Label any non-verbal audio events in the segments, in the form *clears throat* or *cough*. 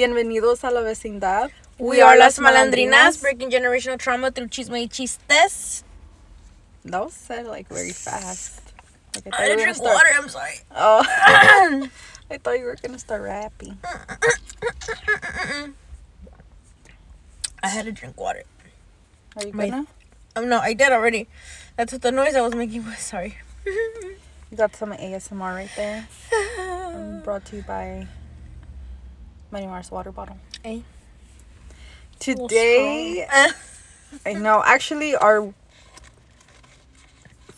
Bienvenidos a la vecindad. We are Las Malandrinas, breaking generational trauma through chisme y chistes. That was said like very fast. Like, I had to drink start- water, I'm sorry. Oh. *coughs* I thought you were gonna start rapping. I had to drink water. Are you My- gonna? Um, no, I did already. That's what the noise I was making was. Sorry. You got some ASMR right there. *sighs* Um, brought to you by Money Mars water bottle. Hey. Today, I know. Actually, our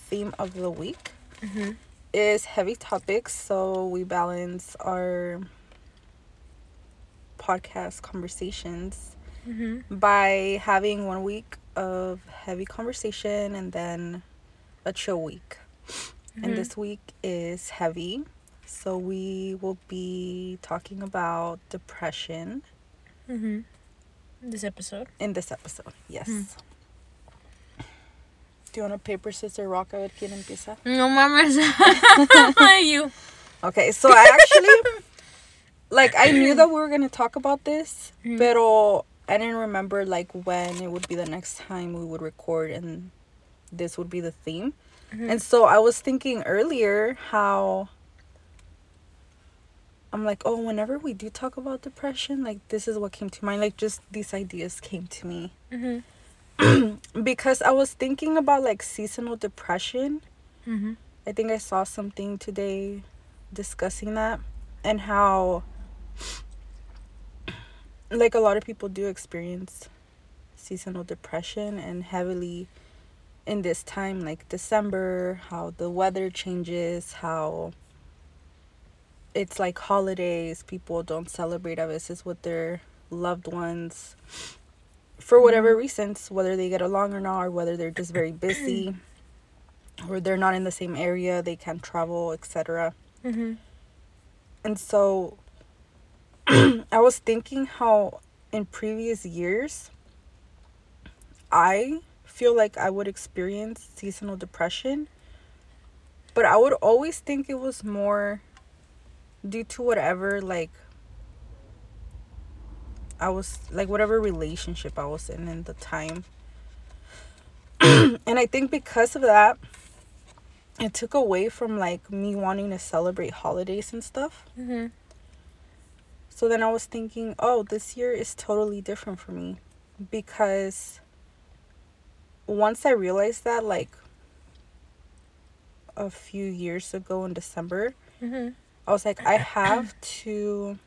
theme of the week Mhm. is heavy topics, so we balance our podcast conversations hmm by having one week of heavy conversation and then a chill week. And Mhm. this week is heavy. So we will be talking about depression hmm This episode. in this episode. Yes. Hmm. Do you want a paper, scissors, rock? A ver quién empieza. No mames. *laughs* you. Okay, so I actually, like, I knew that we were going to talk about this, Mhm. pero I didn't remember, like, when it would be the next time we would record and this would be the theme. Mhm. And so I was thinking earlier how I'm like, oh, whenever we do talk about depression, like, this is what came to mind. Like, just these ideas came to me. hmm *clears throat* because I was thinking about, like, seasonal depression. hmm I think I saw something today discussing that and how *clears throat* like a lot of people do experience seasonal depression and heavily in this time like December, how the weather changes, how it's like holidays, people don't celebrate veces with their loved ones. For whatever reasons, whether they get along or not, or whether they're just very busy or they're not in the same area, they can't travel, etc. hmm And so *clears throat* I was thinking how in previous years I feel like I would experience seasonal depression, but I would always think it was more due to whatever like I was like whatever relationship I was in in the time. and I think because of that it took away from like me wanting to celebrate holidays and stuff. hmm So then I was thinking, oh, this year is totally different for me because once I realized that, like a few years ago in December, hmm I was like, I have to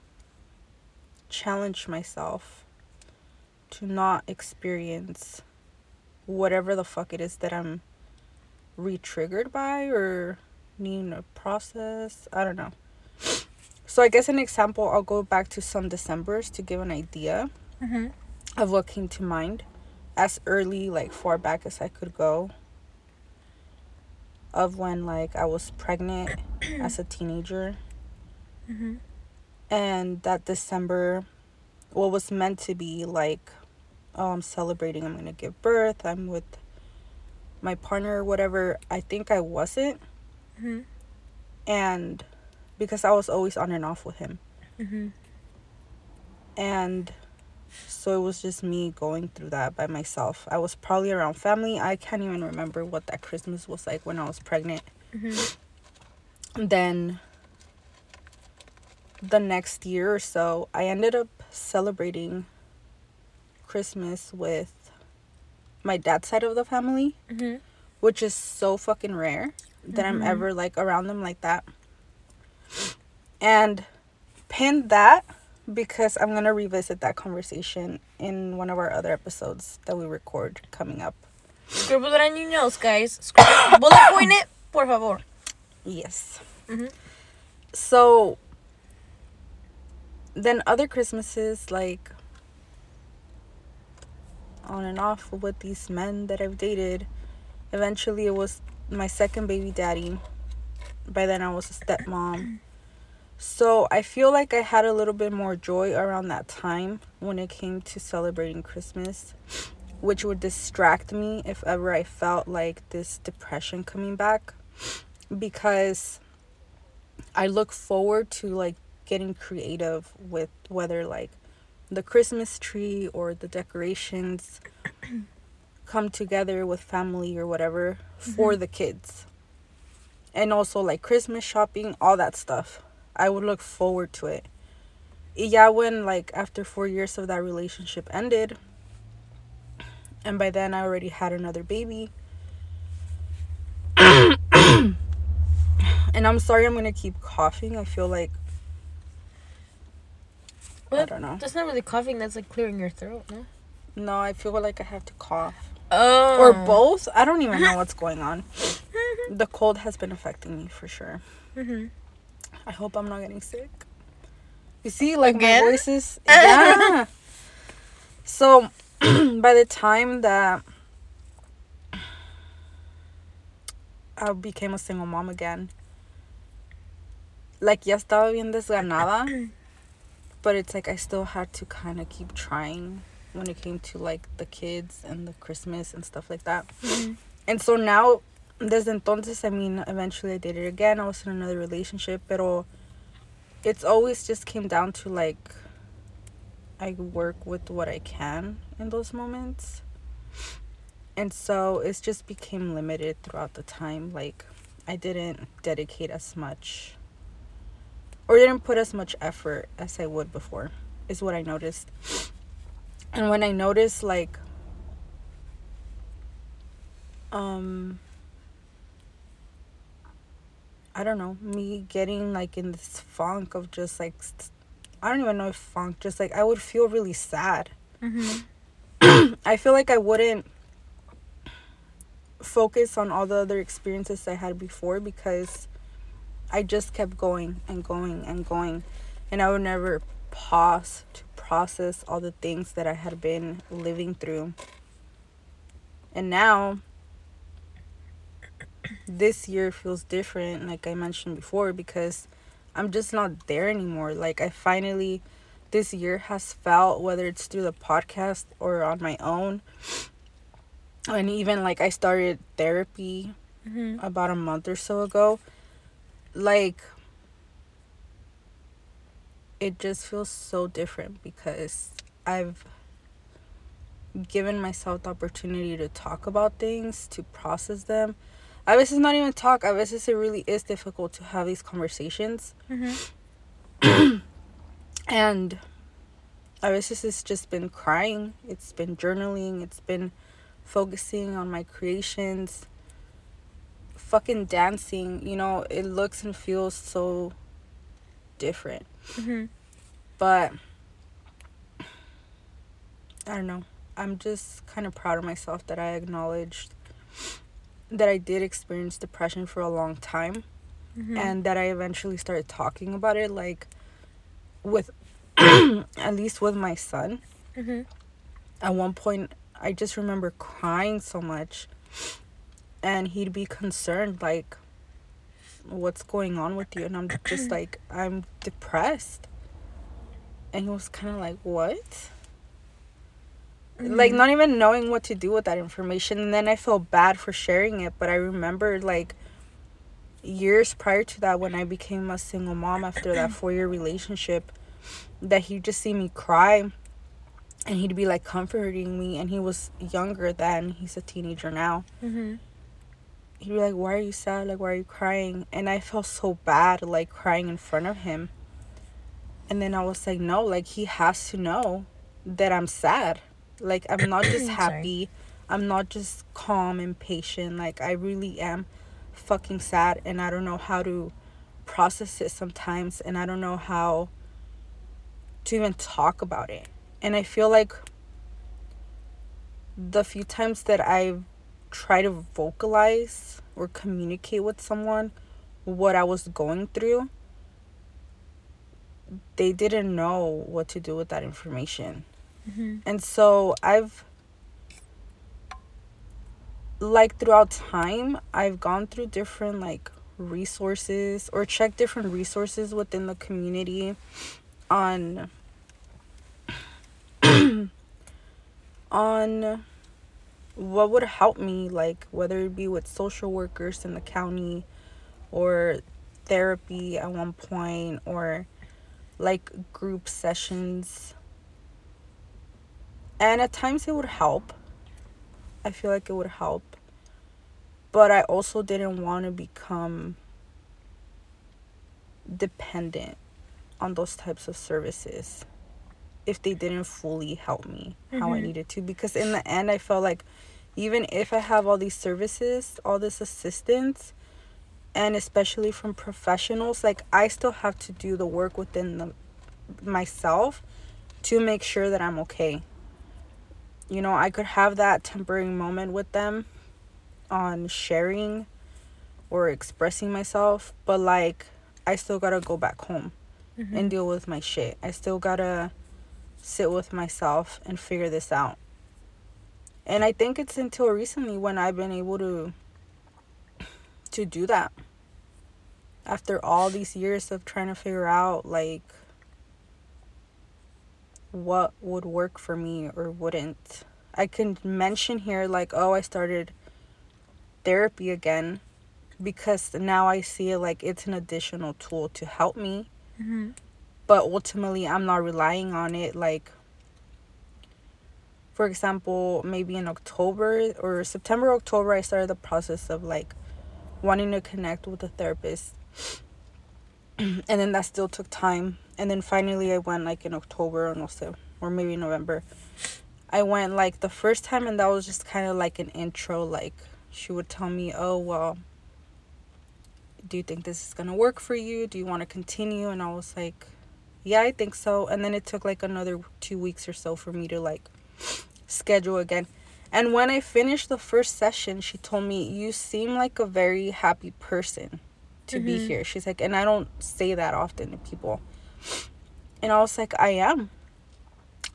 challenge myself to not experience whatever the fuck it is that I'm re triggered by or needing to process. I don't know. So I guess an example, I'll go back to some Decembers to give an idea hmm of what came to mind as early like far back as I could go of when like I was pregnant as a teenager hmm and that December what was meant to be like oh I'm celebrating I'm going to give birth I'm with my partner or whatever I think I wasn't hmm and because I was always on and off with him hmm and so it was just me going through that by myself. I was probably around family. I can't even remember what that Christmas was like when I was pregnant. hmm then the next year or so, I ended up celebrating Christmas with my dad's side of the family, hmm which is so fucking rare that I'm Mhm. ever like around them like that. And pin that because I'm gonna revisit that conversation in one of our other episodes that we record coming up. Scribble it on your notes, guys. Scribble, bullet point it, por favor. Yes. hmm So then other Christmases like on and off with these men that I've dated. Eventually it was my second baby daddy. By then I was a stepmom. So I feel like I had a little bit more joy around that time when it came to celebrating Christmas, which would distract me if ever I felt like this depression coming back because I look forward to like getting creative with whether like the Christmas tree or the decorations *coughs* come together with family or whatever mm-hmm. for the kids. And also like Christmas shopping, all that stuff. I would look forward to it. Yeah, when like after 4 years of that relationship ended, and by then I already had another baby. *coughs* and I'm sorry I'm going to keep coughing. I feel like I don't know. That's not really coughing. That's like clearing your throat, no? No, I feel like I have to cough. Oh. Or both. I don't even know what's going on. *laughs* The cold has been affecting me for sure. hmm I hope I'm not getting sick. You see, like Again? my voice is yeah. *laughs* so *clears throat* by the time that I became a single mom again, like ya estaba bien desganada, *clears throat* but it's like I still had to kind of keep trying when it came to like the kids and the Christmas and stuff like that. Mhm. And so now, desde entonces, I mean, eventually I dated again. I was in another relationship, pero it's always just came down to like I work with what I can in those moments. And so it's just became limited throughout the time. Like I didn't dedicate as much or didn't put as much effort as I would before, is what I noticed. And when I noticed like um I don't know, me getting like in this funk of just like st- I don't even know if funk, just like I would feel really sad. hmm *clears throat* I feel like I wouldn't focus on all the other experiences I had before because I just kept going and going and going and I would never pause to process all the things that I had been living through. And now this year feels different like I mentioned before because I'm just not there anymore. Like I finally this year has felt whether it's through the podcast or on my own and even like I started therapy hmm about a month or so ago like it just feels so different because I've given myself the opportunity to talk about things, to process them. I A veces not even talk, a veces it really is difficult to have these conversations. hmm *clears throat* And a veces it's just been crying, it's been journaling, it's been focusing on my creations, fucking dancing. You know, it looks and feels so different. hmm But I don't know. I'm just kind of proud of myself that I acknowledged that I did experience depression for a long time hmm and that I eventually started talking about it like with *clears throat* at least with my son. hmm At one point I just remember crying so much and he'd be concerned like what's going on with you? And I'm just *clears throat* like I'm depressed. And he was kind of like, "What?" like not even knowing what to do with that information. And then i felt bad for sharing it but i remember like years prior to that when i became a single mom after that *clears throat* four year relationship that he'd just see me cry and he'd be like comforting me. And he was younger then. He's a teenager now. Hmm he'd be like why are you sad? Like why are you crying? And i felt so bad like crying in front of him. And then i was like no like he has to know that i'm sad. Like i'm not just *clears throat* happy. I'm not just calm and patient. Like i really am fucking sad and i don't know how to process it sometimes and i don't know how to even talk about it. And i feel like the few times that i've tried to vocalize or communicate with someone what i was going through they didn't know what to do with that information. Hmm and so I've like throughout time I've gone through different like resources or checked different resources within the community on *clears throat* on what would help me like whether it be with social workers in the county or therapy at one point or like group sessions And at times it would help. I feel like it would help. But I also didn't want to become dependent on those types of services if they didn't fully help me how I Mhm. needed to. Because in the end, I felt like even if I have all these services, all this assistance, and especially from professionals, like I still have to do the work within the, myself to make sure that I'm okay. You know, I could have that temporary moment with them on sharing or expressing myself, but like I still gotta go back home Mhm. and deal with my shit. I still gotta sit with myself and figure this out. And I think it's until recently when I've been able to to do that. After all these years of trying to figure out like what would work for me or wouldn't. I can mention here like oh I started therapy again because now I see it like it's an additional tool to help me Mhm. But ultimately I'm not relying on it like for example maybe in October or September October I started the process of like wanting to connect with a therapist. *clears throat* And then that still took time. And then finally I went like in October or no sé, or maybe November. I went like the first time and that was just kind of like an intro like she would tell me oh well do you think this is going to work for you? Do you want to continue? And I was like yeah i think so. And then it took like another two weeks or so for me to like *sniffs* schedule again. And when i finished the first session she told me you seem like a very happy person to be Mhm. here. She's like and i don't say that often to people. And i was like i am.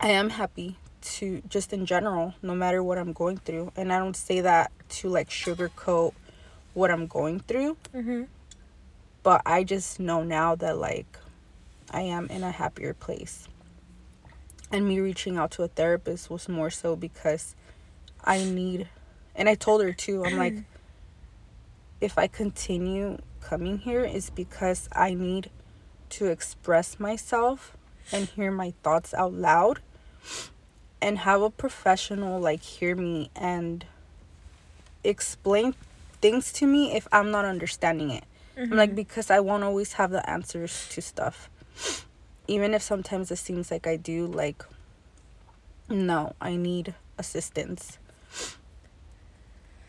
I am happy to just in general no matter what i'm going through. And i don't say that to like sugarcoat what i'm going through. Mhm. but I just know now that like I am in a happier place. And me reaching out to a therapist was more so because I need and I told her too. I'm like *clears throat* if I continue coming here is because I need to express myself and hear my thoughts out loud and have a professional like hear me and explain things to me if I'm not understanding it. I'm like mm-hmm. because I won't always have the answers to stuff. Even if sometimes it seems like I do, like no, I need assistance.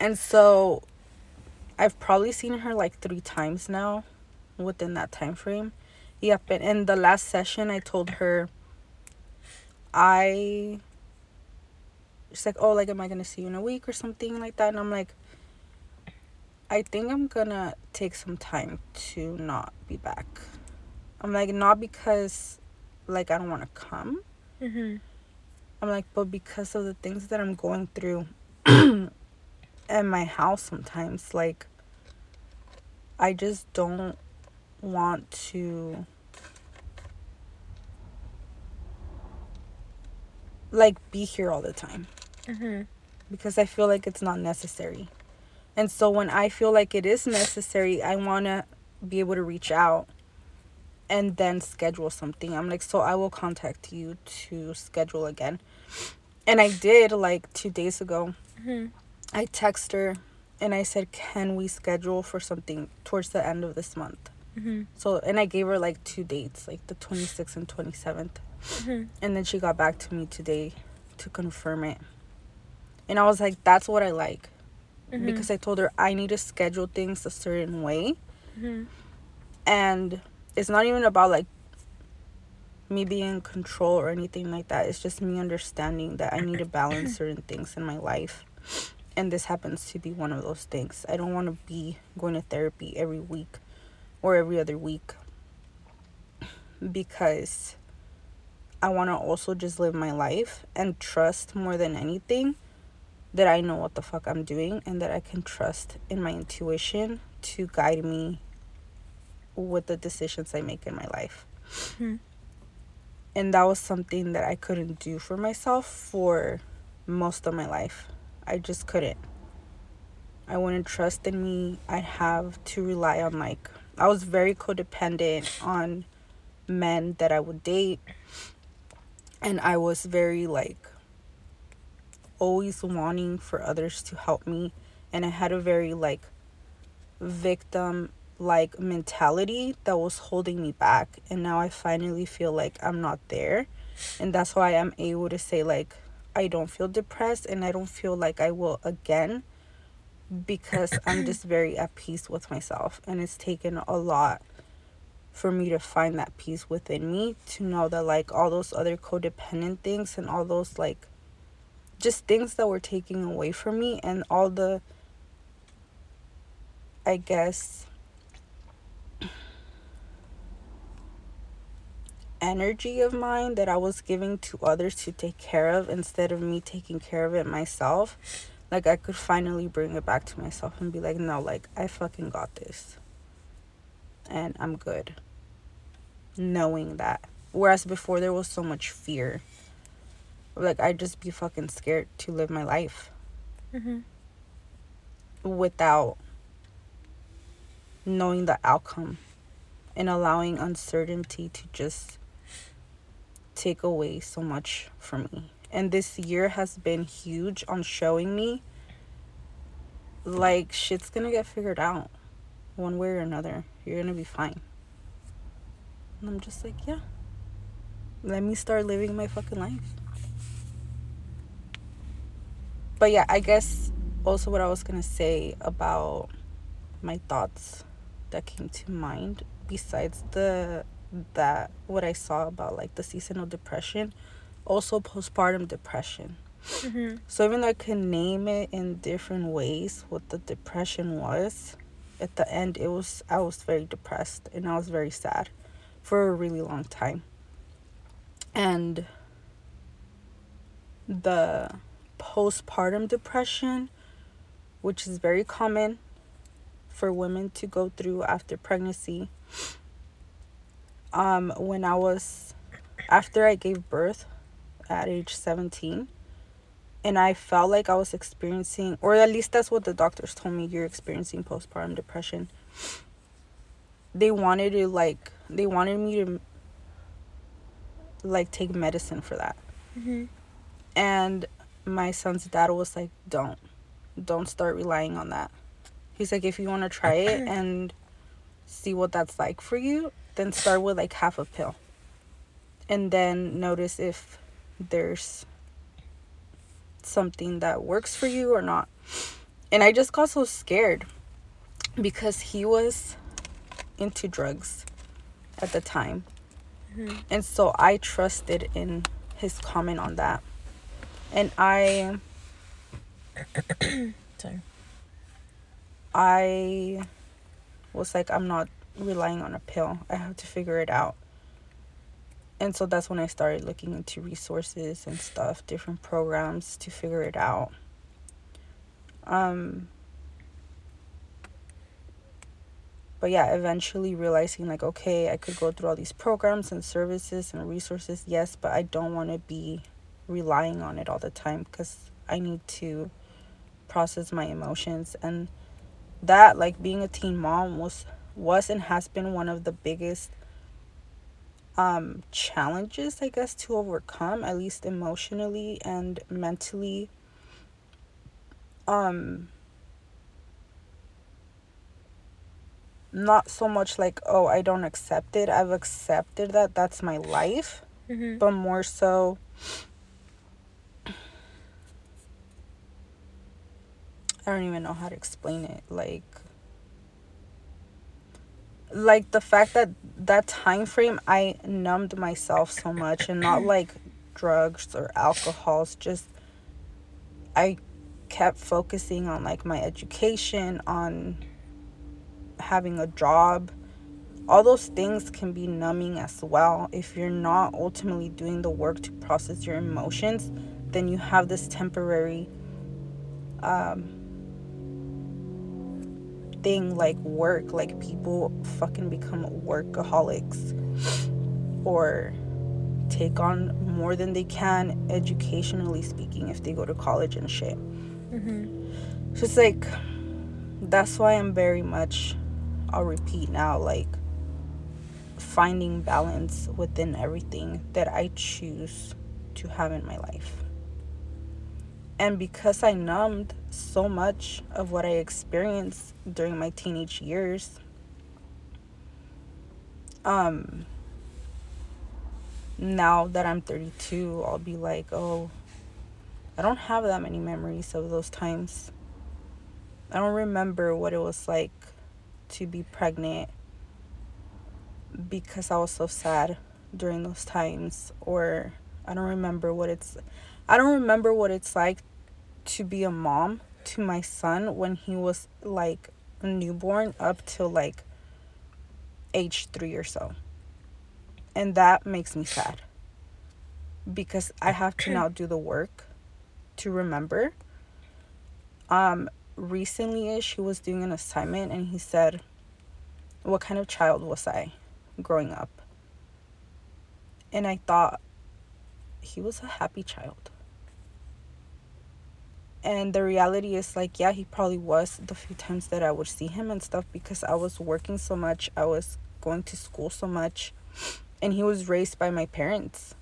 And so I've probably seen her like three times now within that time frame. Yep, and in the last session I told her I she's like, Oh, like am I gonna see you in a week or something like that? And I'm like I think I'm gonna take some time to not be back. I'm like, not because like I don't wanna come. Mhm. I'm like, but because of the things that I'm going through *clears throat* at my house sometimes, like I just don't want to like be here all the time Mhm. because I feel like it's not necessary. And so when I feel like it is necessary, I want to be able to reach out and then schedule something. I'm like, so I will contact you to schedule again. And I did like 2 days ago. Mhm. I text her and I said, "Can we schedule for something towards the end of this month?" Mhm. So, and I gave her like two dates, like the 26th and 27th. Mhm. And then she got back to me today to confirm it. And I was like, that's what I like. Mhm. Because I told her I need to schedule things a certain way. Mhm. And it's not even about like me being in control or anything like that. It's just me understanding that I need to balance *clears throat* certain things in my life. And this happens to be one of those things. I don't want to be going to therapy every week or every other week because I want to also just live my life and trust more than anything that I know what the fuck I'm doing and that I can trust in my intuition to guide me with the decisions I make in my life. Mhm. And that was something that I couldn't do for myself for most of my life. I just couldn't. I wouldn't trust in me. I'd have to rely on like I was very codependent on men that I would date and I was very like always wanting for others to help me and I had a very like victim like mentality that was holding me back and now I finally feel like I'm not there. And that's why I'm able to say like I don't feel depressed and I don't feel like I will again because *clears throat* I'm just very at peace with myself. And it's taken a lot for me to find that peace within me to know that like all those other codependent things and all those like just things that were taking away from me and all the I guess energy of mine that I was giving to others to take care of instead of me taking care of it myself, like I could finally bring it back to myself and be like, no, like I fucking got this. And I'm good. Knowing that. Whereas before there was so much fear. Like I'd just be fucking scared to live my life. Mm-hmm. Without knowing the outcome and allowing uncertainty to just take away so much from me. And this year has been huge on showing me like shit's gonna get figured out one way or another. You're gonna be fine. And I'm just like, yeah. Let me start living my fucking life. But yeah, I guess also what I was gonna say about my thoughts that came to mind besides the that what I saw about like the seasonal depression, also postpartum depression. Mm-hmm. So even though I could name it in different ways what the depression was, at the end it was I was very depressed and I was very sad for a really long time. And the postpartum depression, which is very common for women to go through after pregnancy, um, when I was after I gave birth at age 17 and I felt like I was experiencing or at least that's what the doctors told me you're experiencing postpartum depression. They wanted to like they wanted me to like take medicine for that. Mm-hmm. And my son's dad was like, "Don't. Don't start relying on that." He's like, "If you want to try it and see what that's like for you, then start with like half a pill. And then notice if there's something that works for you or not. And i just got so scared because he was into drugs at the time. Mm-hmm. and so i trusted in his comment on that. And i *coughs* sorry. I was like i'm not relying on a pill. I have to figure it out. And so that's when I started looking into resources and stuff, different programs to figure it out. Um but yeah, eventually realizing like okay, I could go through all these programs and services and resources, yes, but I don't want to be relying on it all the time cuz I need to process my emotions and that like being a teen mom was was and has been one of the biggest um, challenges, I guess, to overcome, at least emotionally and mentally. Um, not so much like, oh, I don't accept it. I've accepted that that's my life, mm-hmm. but more so. I don't even know how to explain it. Like, like the fact that that time frame I numbed myself so much and not *coughs* like drugs or alcohols just I kept focusing on like my education on having a job. All those things can be numbing as well. If you're not ultimately doing the work to process your emotions then you have this temporary um thing like work like people fucking become workaholics or take on more than they can educationally speaking if they go to college and shit mm-hmm. so it's like that's why i'm very much i'll repeat now like finding balance within everything that i choose to have in my life And because I numbed so much of what I experienced during my teenage years, um, now that I'm 32, I'll be like, oh, I don't have that many memories of those times. I don't remember what it was like to be pregnant because I was so sad during those times or I don't remember what it's I don't remember what it's like to be a mom to my son when he was like a newborn up till like age 3 or so. And that makes me sad because I have to now do the work to remember. Um recently ish he was doing an assignment and he said what kind of child was I growing up? And I thought he was a happy child. And the reality is like yeah, he probably was the few times that I would see him and stuff because I was working so much, I was going to school so much and he was raised by my parents.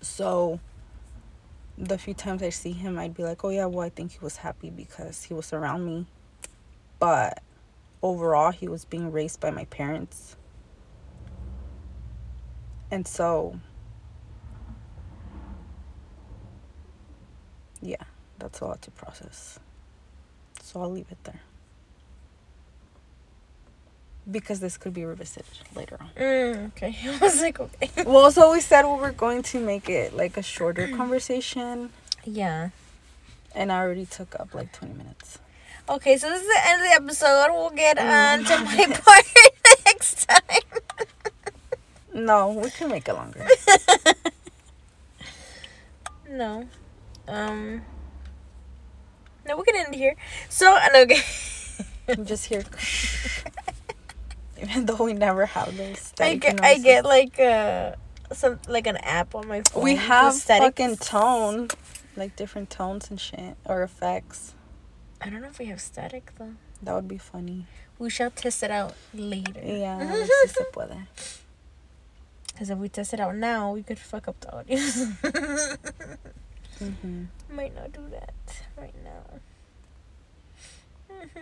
So the few times I see him, I'd be like, oh yeah, well, I think he was happy because he was around me. But overall, he was being raised by my parents. And so, yeah, that's a lot to process. So I'll leave it there because this could be revisited later on. Mm, okay. *laughs* I was like, okay. well, so we said we were going to make it like a shorter *clears throat* conversation. Yeah. And I already took up like 20 minutes. Okay, so this is the end of the episode. We'll get on to *laughs* my part *laughs* next time. no, we can make it longer. no. Um. No, we can end here. So, *laughs* and okay. I'm just here. even though we never have this. I get, I get like uh some like an app on my phone. We have fucking tone, like different tones and shit or effects. I don't know if we have static though. That would be funny. We shall test it out later. Yeah, *laughs* se puede. Because if we test it out now, we could fuck up the audio. *laughs* mm-hmm. Might not do that right now. Mm-hmm.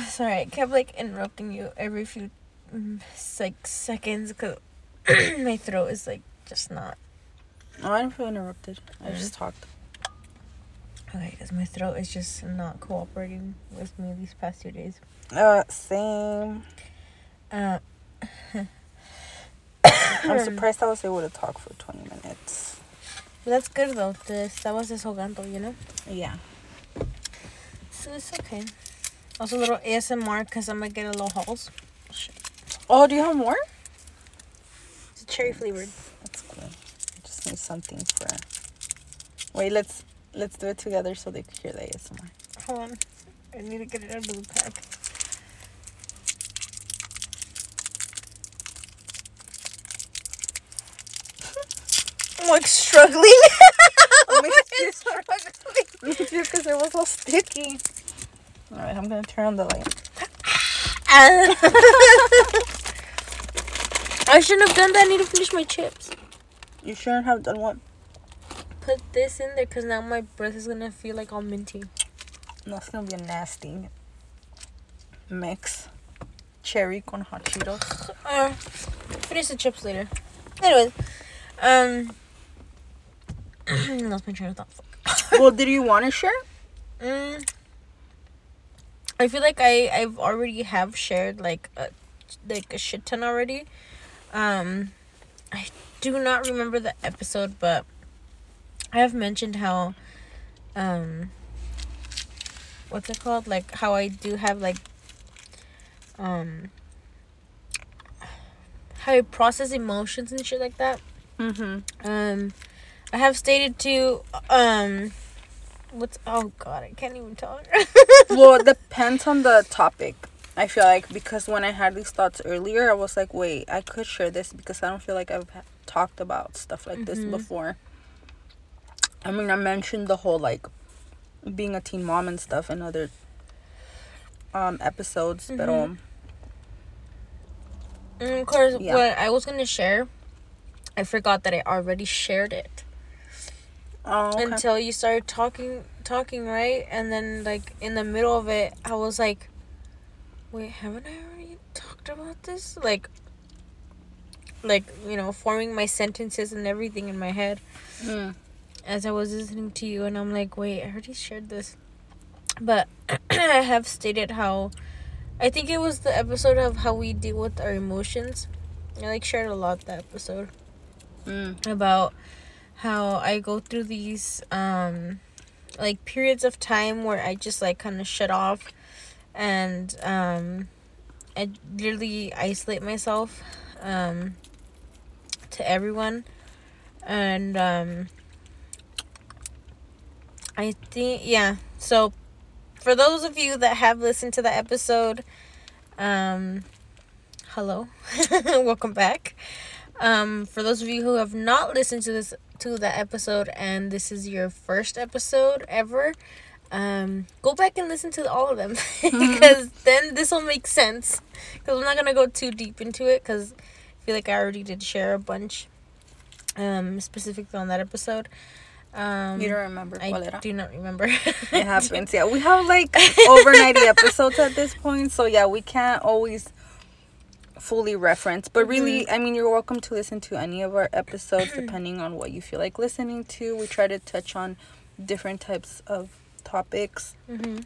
*sighs* sorry, I kept like interrupting you every few mm, like seconds because *coughs* my throat is like just not. Oh, I didn't feel interrupted. I mm-hmm. just talked. Okay, because my throat is just not cooperating with me these past two days. Uh, same. Uh, *laughs* I'm hmm. surprised I was able to talk for 20 minutes. That's good though. Te estabas desahogando, you know? Yeah. So it's okay. Also a little ASMR because I'm gonna get a little halls. Oh, do you have more? It's cherry flavored. That's cool. I just need something for. Wait, let's let's do it together so they can hear the ASMR. Hold on, I need to get it out of the pack. I'm like struggling. *laughs* I'm struggling. because it was all sticky. All right, I'm gonna turn on the light. *laughs* I shouldn't have done that. I need to finish my chips. You shouldn't have done what? Put this in there because now my breath is gonna feel like all minty. That's gonna be a nasty mix. Cherry con hot Cheetos. Uh, finish the chips later. Anyways, um, lost my train of thought. *laughs* well, did you want to share? Mm, I feel like I I've already have shared like a, like a shit ton already. Um, I do not remember the episode, but I have mentioned how, um, what's it called? Like how I do have like, um, how I process emotions and shit like that. Mm-hmm. Um, have stated to um What's oh god, I can't even talk. *laughs* well, it depends on the topic. I feel like because when I had these thoughts earlier, I was like, wait, I could share this because I don't feel like I've talked about stuff like mm-hmm. this before. I mean, I mentioned the whole like being a teen mom and stuff in other um episodes, mm-hmm. but um and of course, yeah. what I was gonna share, I forgot that I already shared it. Oh, okay. until you started talking talking right and then like in the middle of it i was like wait haven't i already talked about this like like you know forming my sentences and everything in my head Mm. as i was listening to you and i'm like wait i already shared this but *clears throat* i have stated how i think it was the episode of how we deal with our emotions i like shared a lot that episode Mm. about how I go through these um like periods of time where I just like kind of shut off and um I literally isolate myself um to everyone. And um I think yeah so for those of you that have listened to the episode um hello. *laughs* Welcome back um, for those of you who have not listened to this to the episode and this is your first episode ever, um, go back and listen to all of them *laughs* because then this will make sense. Because I'm not gonna go too deep into it because I feel like I already did share a bunch, um, specifically on that episode. Um, You don't remember I do not remember. It *laughs* happens. Yeah, we have like over 90 episodes at this point, so yeah, we can't always fully reference. But really, I mean, you're welcome to listen to any of our episodes *clears throat* depending on what you feel like listening to. We try to touch on different types of topics, hmm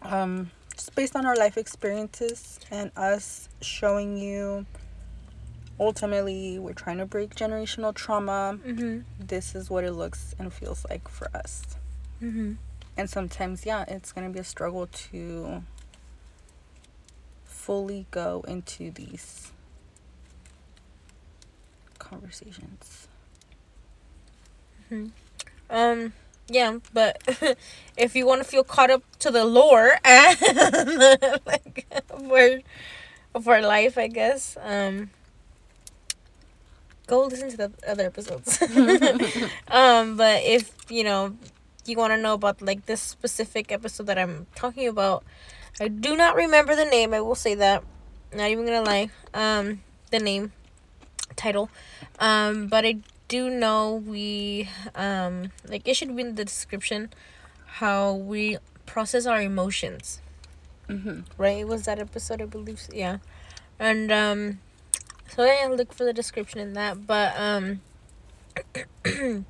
um, just based on our life experiences and us showing you. Ultimately, we're trying to break generational trauma. hmm This is what it looks and feels like for us. hmm and sometimes yeah it's to be a struggle to fully go into these conversations Hmm. Um, yeah, but *laughs* if you want to feel caught up to the lore and *laughs* like of our life, I guess, um, go listen to the other episodes. *laughs* um, but if you know you want to know about like this specific episode that I'm talking about, I do not remember the name. I will say that. Not even gonna lie. Um, the name, title, um, but I do know we um like it should be in the description how we process our emotions mm-hmm. right it was that episode i believe yeah and um so yeah look for the description in that but um *clears throat*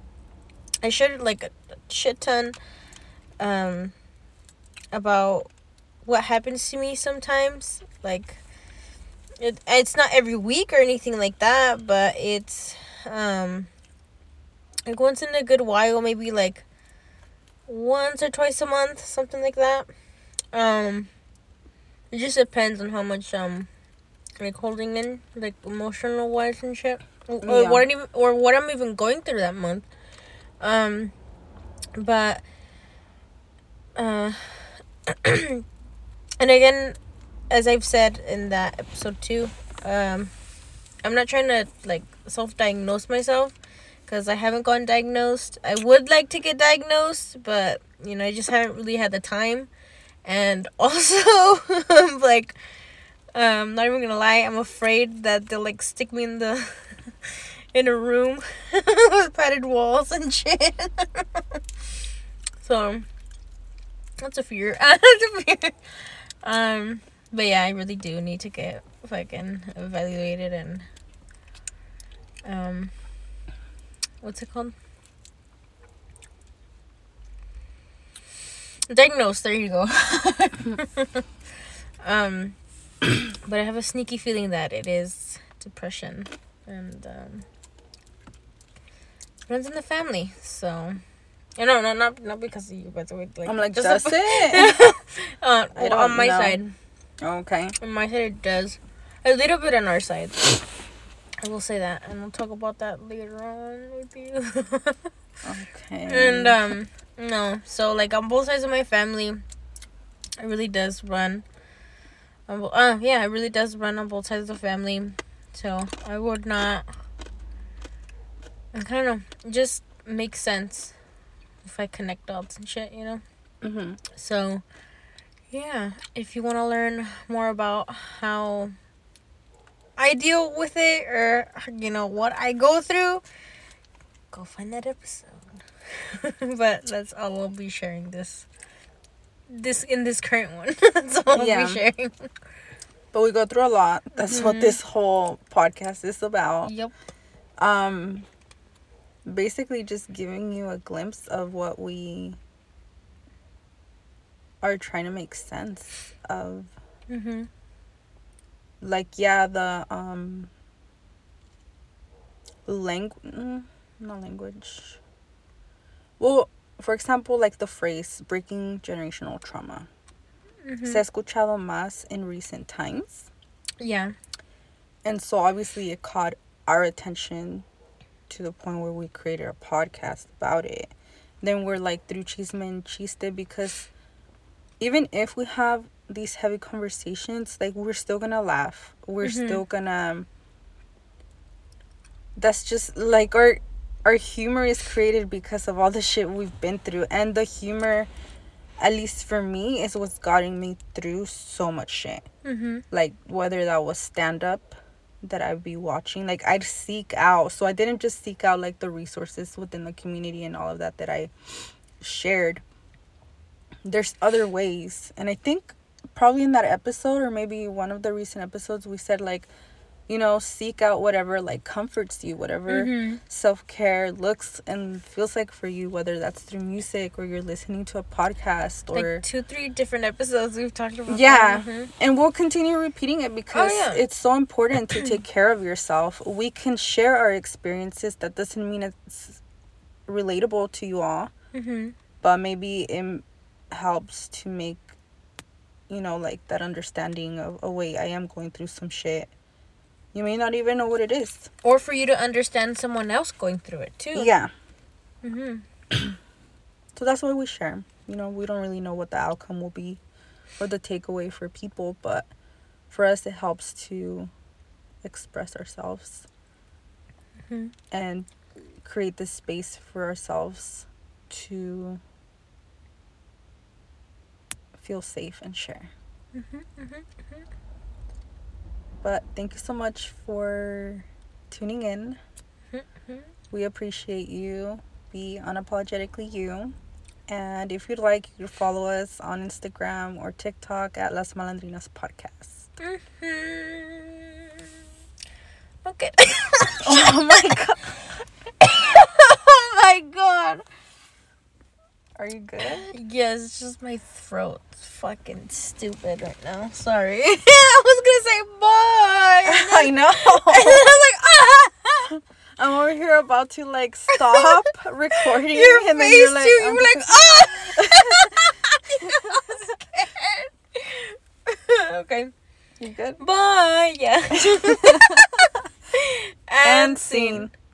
i shared like a shit ton um about what happens to me sometimes like it, it's not every week or anything like that but it's um like once in a good while maybe like once or twice a month something like that. Um it just depends on how much um like holding in like emotional wise and shit. Or, or Yeah. what I'm even, or what I'm even going through that month. Um but uh *clears throat* and again as I've said in that episode too um I'm not trying to like self-diagnose myself because I haven't gotten diagnosed. I would like to get diagnosed, but you know, I just haven't really had the time. And *laughs* also, I'm *laughs* like, um, not even gonna lie, I'm afraid that they'll like stick me in the *laughs* in a room with padded walls and shit. so that's a fear. that's a fear. Um, but yeah, I really do need to get fucking evaluated and um what's it called? Diagnosed, there you go. *laughs* um but I have a sneaky feeling that it is depression and um runs in the family, so no, no, no, not not because of you, by the way. Like, i'm like just does a- it *laughs* *laughs* uh, well, on my know. side, okay on my side it does. A little bit on our side. I will say that, and we'll talk about that later on with you. okay *laughs* and um, no, so like on both sides of my family, it really does run. bo- Uh, yeah, it really does run on both sides of the family. So I would not. I don't know. It just makes sense if I connect dots and shit, you know. mm-hmm. So, yeah, if you want to learn more about how I deal with it or, you know, what I go through, go find that episode. *laughs* but that's all we'll be sharing this. This in this current one. *laughs* that's all we'll Yeah. be sharing. But we go through a lot. That's what Mhm. this whole podcast is about. Yep. Um basically just giving you a glimpse of what we are trying to make sense of Mm-hmm. like yeah the um language not language well for example like the phrase breaking generational trauma Mm-hmm. se ha escuchado más in recent times Yeah. and so obviously it caught our attention to the point where we created a podcast about it then we're like through chisme and chiste because even if we have these heavy conversations like we're still gonna laugh we're Mhm. still gonna that's just like our our humor is created because of all the shit we've been through and the humor at least for me is what's gotten me through so much shit Mm-hmm. like whether that was stand up that I'd be watching like I'd seek out so I didn't just seek out like the resources within the community and all of that that I shared there's other ways and I think probably in that episode or maybe one of the recent episodes we said like you know seek out whatever like comforts you whatever Mm-hmm. self-care looks and feels like for you whether that's through music or you're listening to a podcast or Like two, three different episodes we've talked about. Yeah. Mhm. and we'll continue repeating it because yeah. it's so important to take care of yourself. We can share our experiences. That doesn't mean it's relatable to you all, Mhm. but maybe it helps to make, you know, like that understanding of, oh, wait, I am going through some shit. You may not even know what it is. Or for you to understand someone else going through it too. Yeah. Mm-hmm. *clears throat* So that's why we share. You know, we don't really know what the outcome will be or the takeaway for people, but for us, it helps to express ourselves Mhm. and create this space for ourselves to feel safe and share. Mhm. Mhm. But thank you so much for tuning in. Mhm. We appreciate you. Be unapologetically you. And if you'd like, you can follow us on Instagram or TikTok at Las Malandrinas Podcast. Mhm. Okay. *laughs* *laughs* *laughs* Oh my god. oh my god. Are you good? Yes, it's just my throat. It's fucking stupid right now. Sorry. *laughs* I was gonna say bye. *laughs* I know. *laughs* And then I was like, ah! I'm over here about to like stop recording. Your and then face you're like, too. You I'm were like, ah! I was scared. okay. You good? Bye. Yeah. And scene.